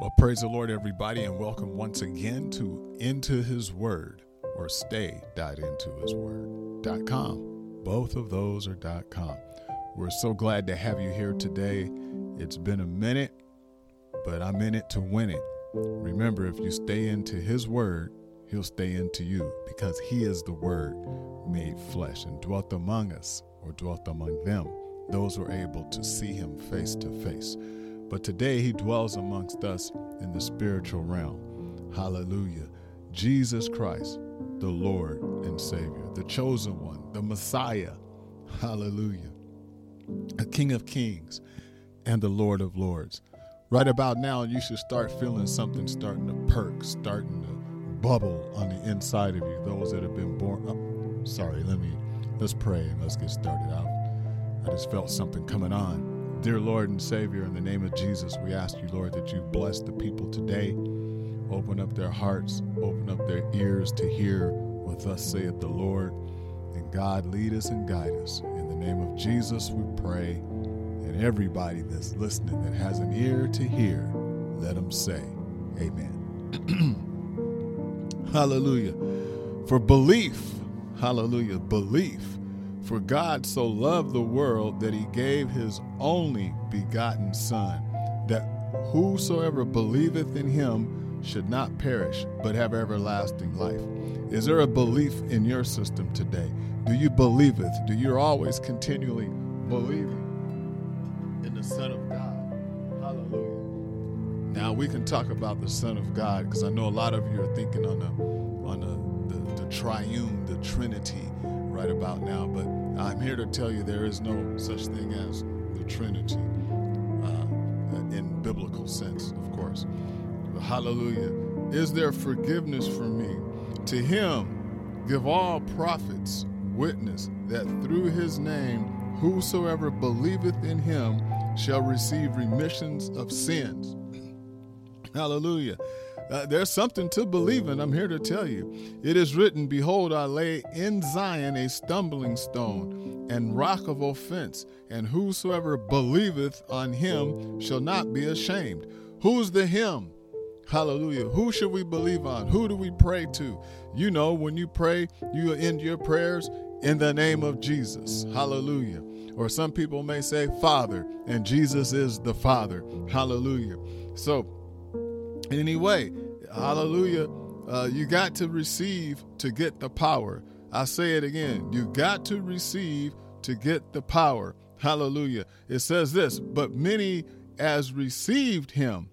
Well, praise the Lord, everybody, and welcome once again to Into His Word or stay.intohisword.com. Both of those are .com. We're so glad to have you here today. It's been a minute, but I'm in it to win it. Remember, if you stay into His Word, He'll stay into you because He is the Word made flesh and dwelt among us or dwelt among them. Those were able to see Him face to face. But today He dwells amongst us in the spiritual realm. Hallelujah. Jesus Christ, the Lord and Savior, the chosen one, the Messiah. Hallelujah. A King of Kings and the Lord of Lords. Right about now, you should start feeling something starting to perk, starting to bubble on the inside of you. Those that have been born. Oh, sorry, let me let's pray and let's get started out. I just felt something coming on. Dear Lord and Savior, in the name of Jesus, we ask you, Lord, that you bless the people today. Open up their hearts, open up their ears to hear what thus saith the Lord. And God, lead us and guide us. In the name of Jesus, we pray. And everybody that's listening that has an ear to hear, let them say, Amen. hallelujah. For belief, hallelujah, belief. For God so loved the world that he gave his only begotten Son, that whosoever believeth in him should not perish, but have everlasting life. Is there a belief in your system today? Do you believe it? Do you always continually believe in the Son of God? Hallelujah. Now we can talk about the Son of God because I know a lot of you are thinking on the on the, the, the triune, the Trinity right about now, but I'm here to tell you there is no such thing as the Trinity uh, in biblical sense, of course. But hallelujah. Is there forgiveness for me? To him give all prophets witness that through his name whosoever believeth in him shall receive remissions of sins. Hallelujah. Uh, there's something to believe in. I'm here to tell you. It is written, Behold, I lay in Zion a stumbling stone and rock of offense, and whosoever believeth on him shall not be ashamed. Who's the him? Hallelujah. Who should we believe on? Who do we pray to? You know, when you pray, you end your prayers in the name of Jesus. Hallelujah. Or some people may say, Father, and Jesus is the Father. Hallelujah. So, anyway, hallelujah, uh, you got to receive to get the power. I say it again. You got to receive to get the power. Hallelujah. It says this, but many as received him,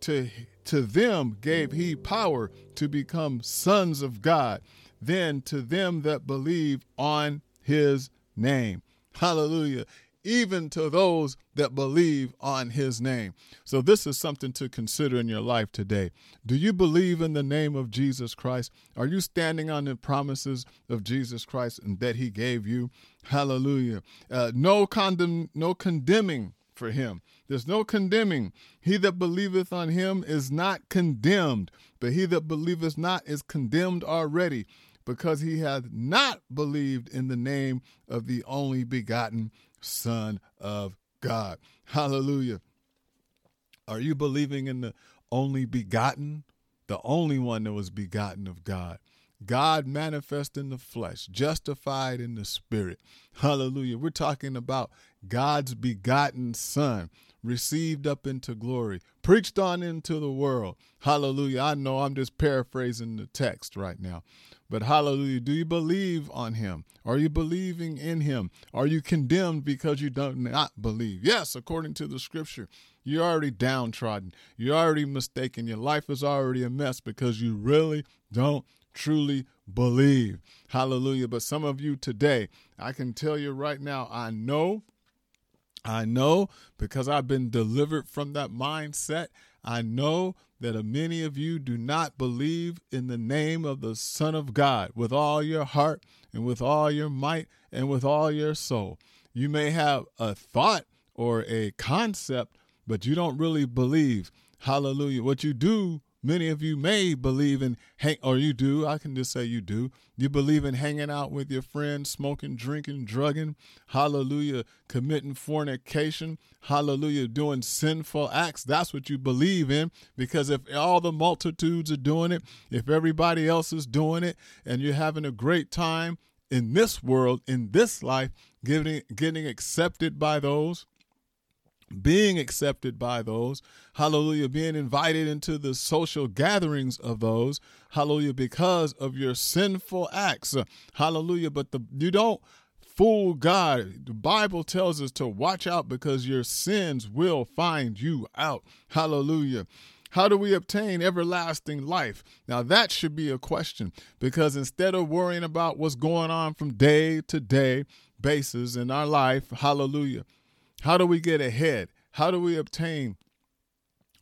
to, to them gave he power to become sons of God. Then to them that believe on his name. Hallelujah even to those that believe on his name. So, this is something to consider in your life today. Do you believe in the name of Jesus Christ? Are you standing on the promises of Jesus Christ and that he gave you? Hallelujah. Uh, no, condemn, no condemning for him. There's no condemning. He that believeth on him is not condemned, but he that believeth not is condemned already because he hath not believed in the name of the only begotten Son of God. Hallelujah. Are you believing in the only begotten? The only one that was begotten of God. God manifest in the flesh, justified in the spirit. Hallelujah. We're talking about God's begotten Son, received up into glory, preached on into the world. Hallelujah. I know I'm just paraphrasing the text right now. But hallelujah, do you believe on him? Are you believing in him? Are you condemned because you do not not believe? Yes, according to the scripture, you're already downtrodden. You're already mistaken. Your life is already a mess because you really don't truly believe. Hallelujah. But some of you today, I can tell you right now, I know, I know because I've been delivered from that mindset. I know that many of you do not believe in the name of the Son of God with all your heart and with all your might and with all your soul. You may have a thought or a concept, but you don't really believe. Hallelujah. What you do Many of you may believe in hang or you do, I can just say you do. You believe in hanging out with your friends, smoking, drinking, drugging, hallelujah, committing fornication, hallelujah, doing sinful acts. That's what you believe in because if all the multitudes are doing it, if everybody else is doing it and you're having a great time in this world, in this life, getting getting accepted by those being accepted by those, hallelujah, being invited into the social gatherings of those, hallelujah, because of your sinful acts, hallelujah. But the you don't fool God. The Bible tells us to watch out because your sins will find you out, hallelujah. How do we obtain everlasting life? Now, that should be a question because instead of worrying about what's going on from day to day basis in our life, hallelujah, how do we get ahead? How do we obtain?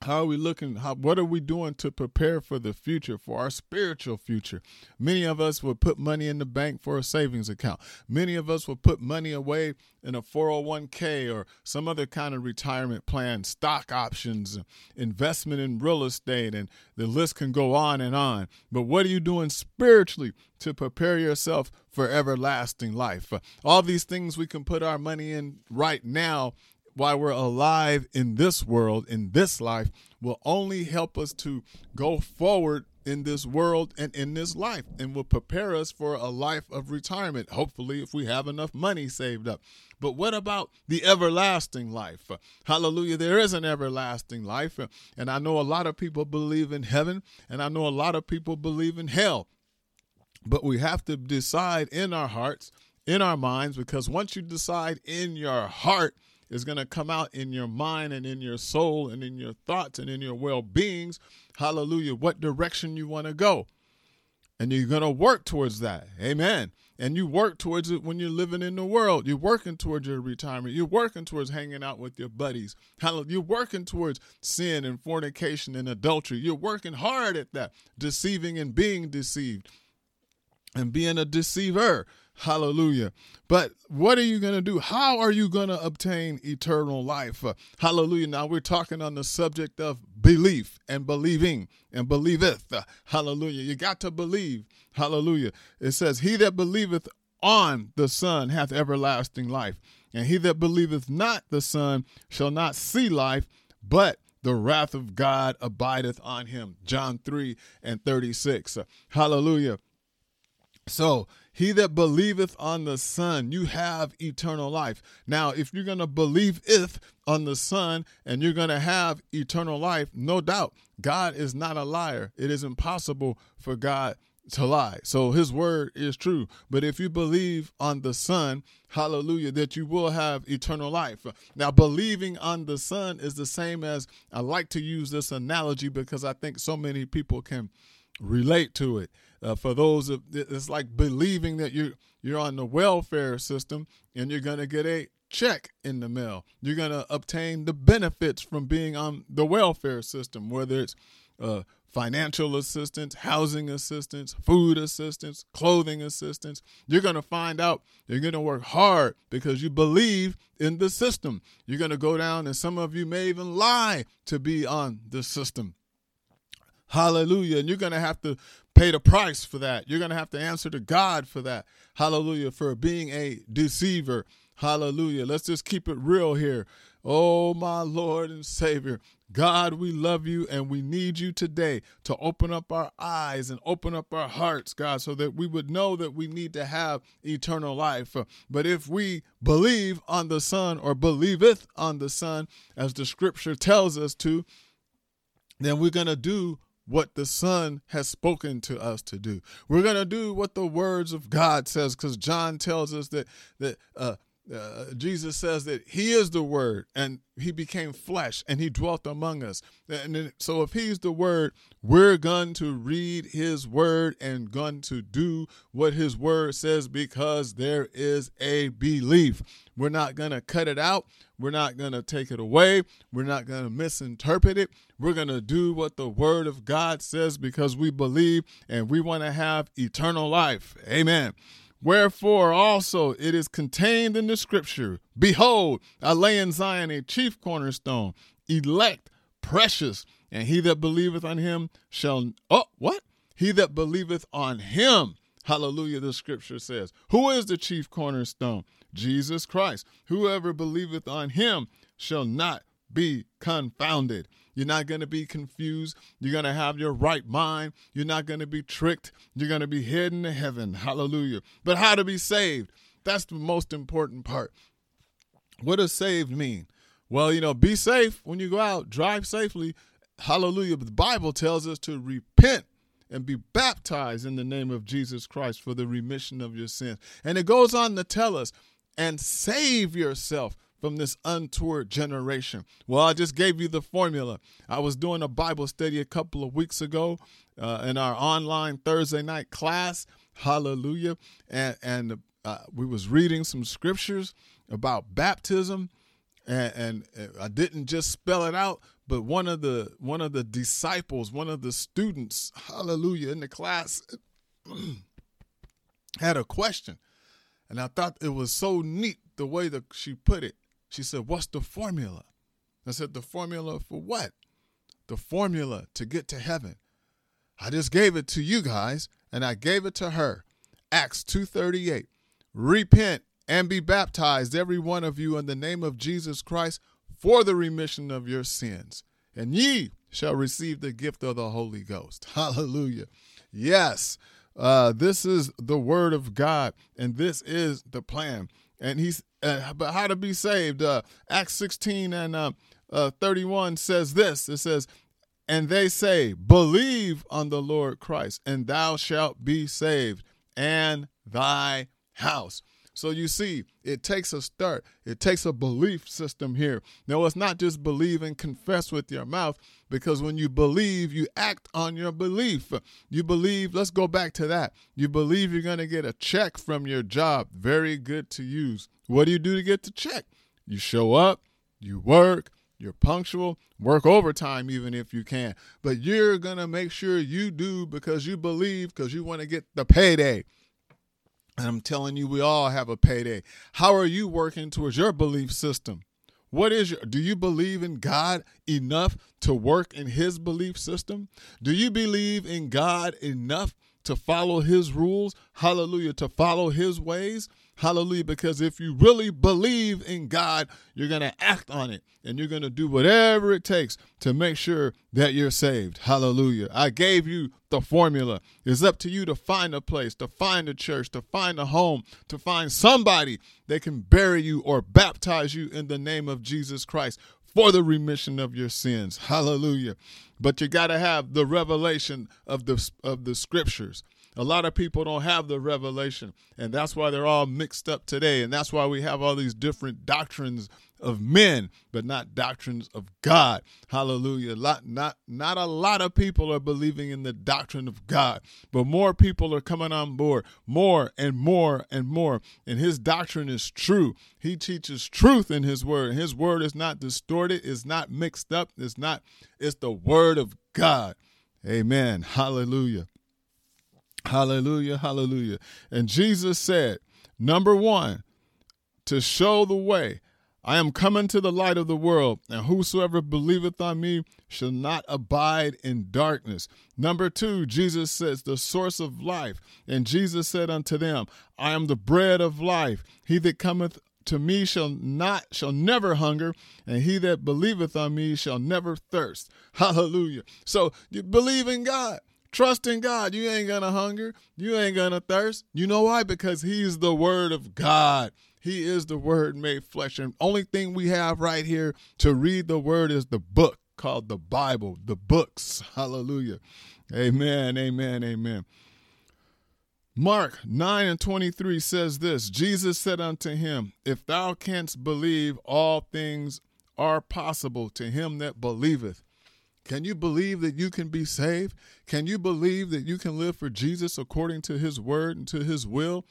How are we looking? How, what are we doing to prepare for the future, for our spiritual future? Many of us will put money in the bank for a savings account. Many of us will put money away in a 401k or some other kind of retirement plan, stock options, investment in real estate, and the list can go on and on. But what are you doing spiritually to prepare yourself for everlasting life? all these things we can put our money in right now while we're alive in this world, in this life, will only help us to go forward in this world and in this life and will prepare us for a life of retirement, hopefully, if we have enough money saved up. But what about the everlasting life? Hallelujah. There is an everlasting life. And I know a lot of people believe in heaven, and I know a lot of people believe in hell. But we have to decide in our hearts, in our minds, because once you decide in your heart, is going to come out in your mind and in your soul and in your thoughts and in your well beings. Hallelujah. What direction you want to go. And you're going to work towards that. Amen. And you work towards it when you're living in the world. You're working towards your retirement. You're working towards hanging out with your buddies. You're working towards sin and fornication and adultery. You're working hard at that, deceiving and being deceived and being a deceiver. Hallelujah. But what are you going to do? How are you going to obtain eternal life? Uh, hallelujah. Now we're talking on the subject of belief and believing and believeth. Uh, hallelujah. You got to believe. Hallelujah. It says, He that believeth on the Son hath everlasting life, and he that believeth not the Son shall not see life, but the wrath of God abideth on him. John 3 and 36. Uh, hallelujah. So, he that believeth on the Son, you have eternal life. Now, if you're going to believe if on the Son and you're going to have eternal life, no doubt, God is not a liar. It is impossible for God to lie. So his word is true. But if you believe on the Son, hallelujah, that you will have eternal life. Now, believing on the Son is the same as I like to use this analogy because I think so many people can relate to it. Uh, for those of it's like believing that you you're on the welfare system and you're going to get a check in the mail. You're going to obtain the benefits from being on the welfare system, whether it's uh, financial assistance, housing assistance, food assistance, clothing assistance. You're going to find out you're going to work hard because you believe in the system. You're going to go down, and some of you may even lie to be on the system. Hallelujah. And you're going to have to pay the price for that. You're going to have to answer to God for that. Hallelujah. For being a deceiver. Hallelujah. Let's just keep it real here. Oh, my Lord and Savior. God, we love you and we need you today to open up our eyes and open up our hearts, God, so that we would know that we need to have eternal life. But if we believe on the Son or believeth on the Son, as the scripture tells us to, then we're going to do what the Son has spoken to us to do. We're going to do what the words of God says because John tells us that that uh, uh, Jesus says that He is the Word and He became flesh and He dwelt among us. And so, if He's the Word, we're going to read His Word and going to do what His Word says because there is a belief. We're not going to cut it out. We're not going to take it away. We're not going to misinterpret it. We're going to do what the Word of God says because we believe and we want to have eternal life. Amen. Wherefore also it is contained in the scripture Behold, I lay in Zion a chief cornerstone, elect, precious, And he that believeth on him shall, oh, what? He that believeth on him, hallelujah, the scripture says. Who is the chief cornerstone? Jesus Christ. Whoever believeth on him shall not be confounded. You're not going to be confused. You're going to have your right mind. You're not going to be tricked. You're going to be heading to heaven. Hallelujah. But how to be saved? That's the most important part. What does saved mean? Well, you know, be safe when you go out, drive safely. Hallelujah. But the Bible tells us to repent and be baptized in the name of Jesus Christ for the remission of your sins. And it goes on to tell us, and save yourself from this untoward generation. Well, I just gave you the formula. I was doing a Bible study a couple of weeks ago uh, in our online Thursday night class. Hallelujah. And, and uh, we was reading some scriptures about baptism. And, and I didn't just spell it out, but one of the one of the disciples, one of the students, hallelujah, in the class had a question. And I thought it was so neat the way that she put it. She said, What's the formula? I said, The formula for what? The formula to get to heaven. I just gave it to you guys, and I gave it to her. Acts 2:38. Repent and be baptized, every one of you, in the name of Jesus Christ for the remission of your sins, and ye shall receive the gift of the Holy Ghost. Hallelujah. Yes, uh, this is the word of God, and this is the plan and he's uh, but how to be saved uh, acts 16 and uh, uh, 31 says this. It says and they say believe on the lord christ and thou shalt be saved and thy house so you see, it takes a start. It takes a belief system here. Now, it's not just believe and confess with your mouth, because when you believe, you act on your belief. You believe, let's go back to that. You believe you're going to get a check from your job. Very good to use. What do you do to get the check? You show up, you work, you're punctual, work overtime even if you can. But you're going to make sure you do because you believe, because you want to get the payday. And I'm telling you, we all have a payday. How are you working towards your belief system? What is your do you believe in God enough to work in his belief system? Do you believe in God enough to follow his rules? Hallelujah, to follow his ways? Hallelujah. Because if you really believe in God, you're going to act on it and you're going to do whatever it takes to make sure that you're saved. Hallelujah. I gave you the formula. It's up to you to find a place, to find a church, to find a home, to find somebody that can bury you or baptize you in the name of Jesus Christ for the remission of your sins. Hallelujah. But you got to have the revelation of the of the scriptures. A lot of people don't have the revelation, and that's why they're all mixed up today. And that's why we have all these different doctrines of men, but not doctrines of God. Hallelujah. Lot, not, not a lot of people are believing in the doctrine of God, but more people are coming on board, more and more and more. And his doctrine is true. He teaches truth in his word. His word is not distorted, it's not mixed up, it's not, it's the word of God. Amen. Hallelujah. Hallelujah, hallelujah. And Jesus said, number one, to show the way. I am coming to the light of the world, and whosoever believeth on me shall not abide in darkness. Number two, Jesus says, the source of life. And Jesus said unto them, I am the bread of life. He that cometh to me shall not shall never hunger and he that believeth on me shall never thirst hallelujah so you believe in god Trust in God. You ain't going to hunger. You ain't going to thirst. You know why? Because He's the Word of God. He is the Word made flesh. And only thing we have right here to read the Word is the book called the Bible, the books. Hallelujah. Amen. Amen. Amen. Mark 9 and 23 says this Jesus said unto him, If thou canst believe, all things are possible to him that believeth. Can you believe that you can be saved? Can you believe that you can live for Jesus according to his word and to his will?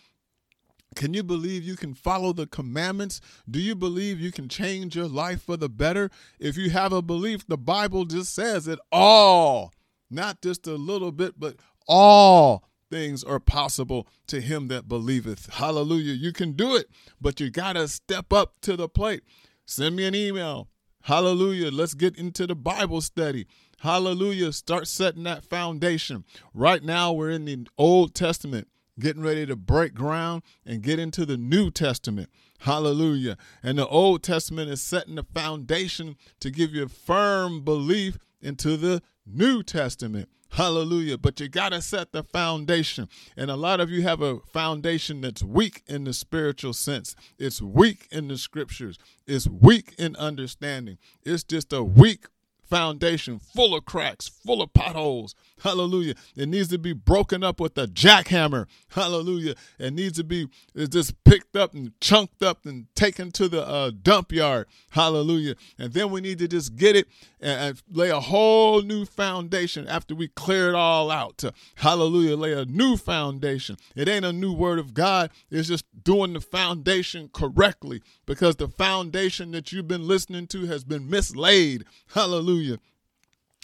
Can you believe you can follow the commandments? Do you believe you can change your life for the better? If you have a belief, the Bible just says it all, not just a little bit, but all things are possible to him that believeth. Hallelujah. You can do it, but you got to step up to the plate. Send me an email, Hallelujah. Let's get into the Bible study. Hallelujah. Start setting that foundation. Right now, we're in the Old Testament, getting ready to break ground and get into the New Testament. Hallelujah. And the Old Testament is setting the foundation to give you a firm belief into the New Testament. Hallelujah. But you got to set the foundation. And a lot of you have a foundation that's weak in the spiritual sense. It's weak in the scriptures. It's weak in understanding. It's just a weak foundation full of cracks, full of potholes. Hallelujah. It needs to be broken up with a jackhammer. Hallelujah. It needs to be just picked up and chunked up and taken to the uh, dump yard. Hallelujah. And then we need to just get it and, and lay a whole new foundation after we clear it all out. Hallelujah. Lay a new foundation. It ain't a new word of God. It's just doing the foundation correctly because the foundation that you've been listening to has been mislaid. Hallelujah.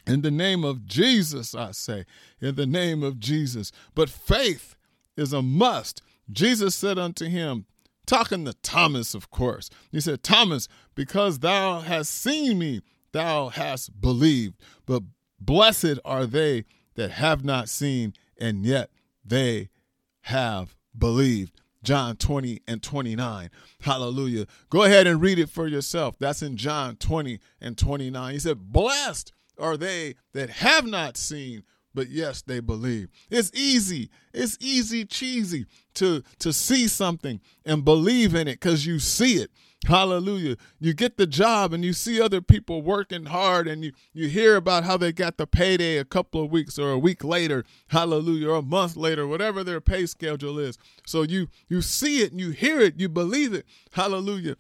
In the name of Jesus, I say, in the name of Jesus. But faith is a must. Jesus said unto him, talking to Thomas, of course, he said, Thomas, because thou hast seen me, thou hast believed. But blessed are they that have not seen, and yet they have believed. John 20 and 29. Hallelujah. Go ahead and read it for yourself. That's in John 20 and 29. He said, Blessed are they that have not seen, but yes, they believe. It's easy. It's easy cheesy to to see something and believe in it because you see it. Hallelujah. You get the job and you see other people working hard and you, you hear about how they got the payday a couple of weeks or a week later, hallelujah, or a month later, whatever their pay schedule is. So you you see it and you hear it, you believe it. Hallelujah.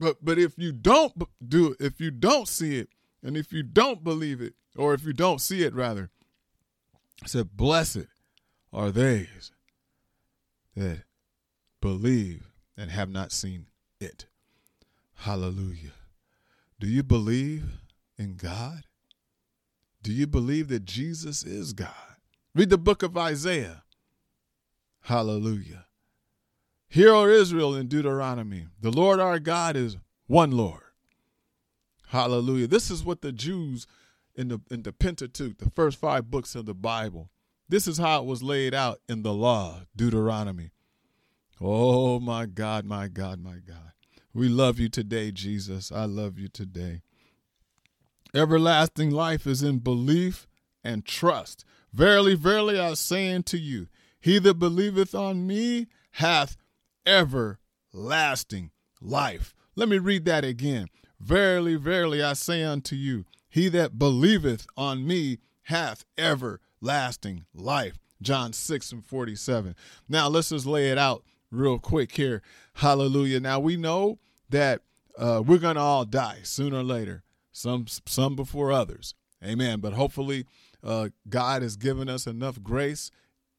But but if you don't do it, if you don't see it, and if you don't believe it, or if you don't see it, rather, I said, Blessed are they that believe and have not seen it. Hallelujah. Do you believe in God? Do you believe that Jesus is God? Read the book of Isaiah. Hallelujah. Hear, O Israel, in Deuteronomy. The Lord our God is one Lord. Hallelujah. This is what the Jews in the in the Pentateuch, the first five books of the Bible, this is how it was laid out in the law, Deuteronomy. Oh my God, my God, my God. We love you today, Jesus. I love you today. Everlasting life is in belief and trust. Verily, verily, I say unto you, he that believeth on me hath everlasting life. Let me read that again. Verily, verily, I say unto you, he that believeth on me hath everlasting life. John 6 and 47. Now, let's just lay it out real quick here. Hallelujah. Now, we know that uh, we're going to all die sooner or later, some, some before others. Amen. But hopefully, uh, God has given us enough grace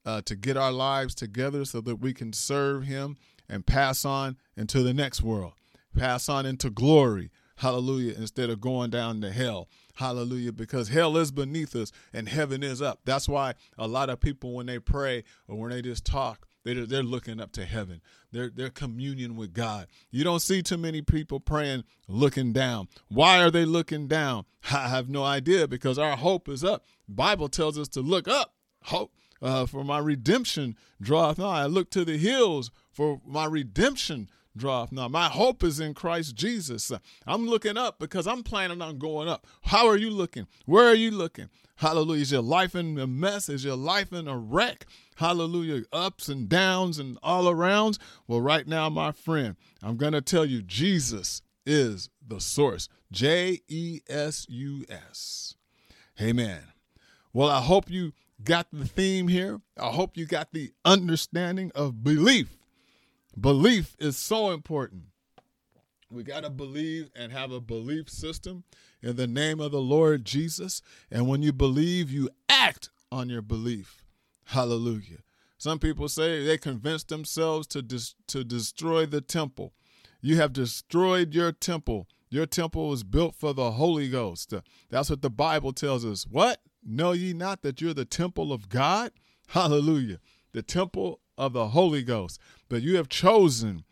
uh, to get our lives together so that we can serve Him and pass on into the next world, pass on into glory, Hallelujah. Instead of going down to hell. Hallelujah. Because hell is beneath us and heaven is up. That's why a lot of people, when they pray or when they just talk, they're, they're looking up to heaven. They're, communion with God. You don't see too many people praying looking down. Why are they looking down? I have no idea because our hope is up. Bible tells us to look up. Hope uh, for my redemption draweth nigh. I look to the hills for my redemption draweth nigh. My hope is in Christ Jesus. I'm looking up because I'm planning on going up. How are you looking? Where are you looking? Hallelujah. Is your life in a mess? Is your life in a wreck? Hallelujah. Ups and downs and all arounds. Well, right now, my friend, I'm going to tell you Jesus is the source. J E S U S. Amen. Well, I hope you got the theme here. I hope you got the understanding of belief. Belief is so important. We got to believe and have a belief system in the name of the Lord Jesus. And when you believe, you act on your belief. Hallelujah. Some people say they convinced themselves to, dis- to destroy the temple. You have destroyed your temple. Your temple was built for the Holy Ghost. That's what the Bible tells us. What? Know ye not that you're the temple of God? Hallelujah. The temple of the Holy Ghost. But you have chosen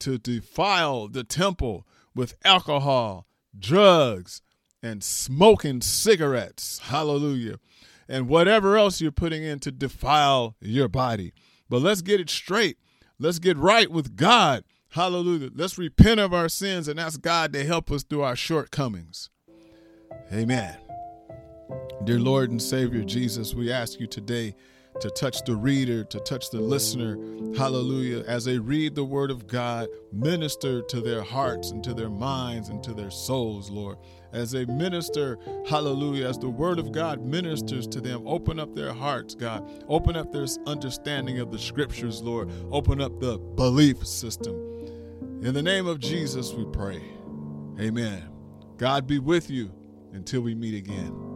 to defile the temple with alcohol, drugs, and smoking cigarettes. Hallelujah. And whatever else you're putting in to defile your body. But let's get it straight. Let's get right with God. Hallelujah. Let's repent of our sins and ask God to help us through our shortcomings. Amen. Dear Lord and Savior Jesus, we ask you today to touch the reader, to touch the listener. Hallelujah. As they read the word of God, minister to their hearts and to their minds and to their souls, Lord. As they minister, hallelujah, as the word of God ministers to them, open up their hearts, God. Open up their understanding of the scriptures, Lord. Open up the belief system. In the name of Jesus, we pray. Amen. God be with you until we meet again.